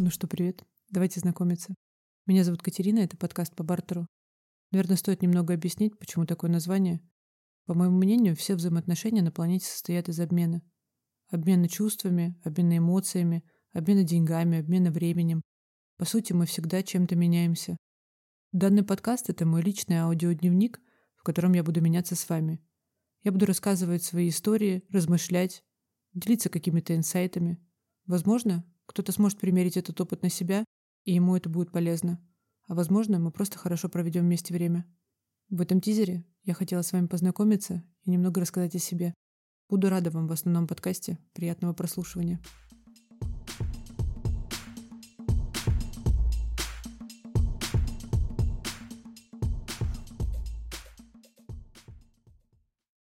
Ну что, привет. Давайте знакомиться. Меня зовут Катерина, это подкаст по бартеру. Наверное, стоит немного объяснить, почему такое название. По моему мнению, все взаимоотношения на планете состоят из обмена. Обмена чувствами, обмена эмоциями, обмена деньгами, обмена временем. По сути, мы всегда чем-то меняемся. Данный подкаст — это мой личный аудиодневник, в котором я буду меняться с вами. Я буду рассказывать свои истории, размышлять, делиться какими-то инсайтами. Возможно, кто-то сможет примерить этот опыт на себя, и ему это будет полезно. А возможно, мы просто хорошо проведем вместе время. В этом тизере я хотела с вами познакомиться и немного рассказать о себе. Буду рада вам в основном подкасте. Приятного прослушивания.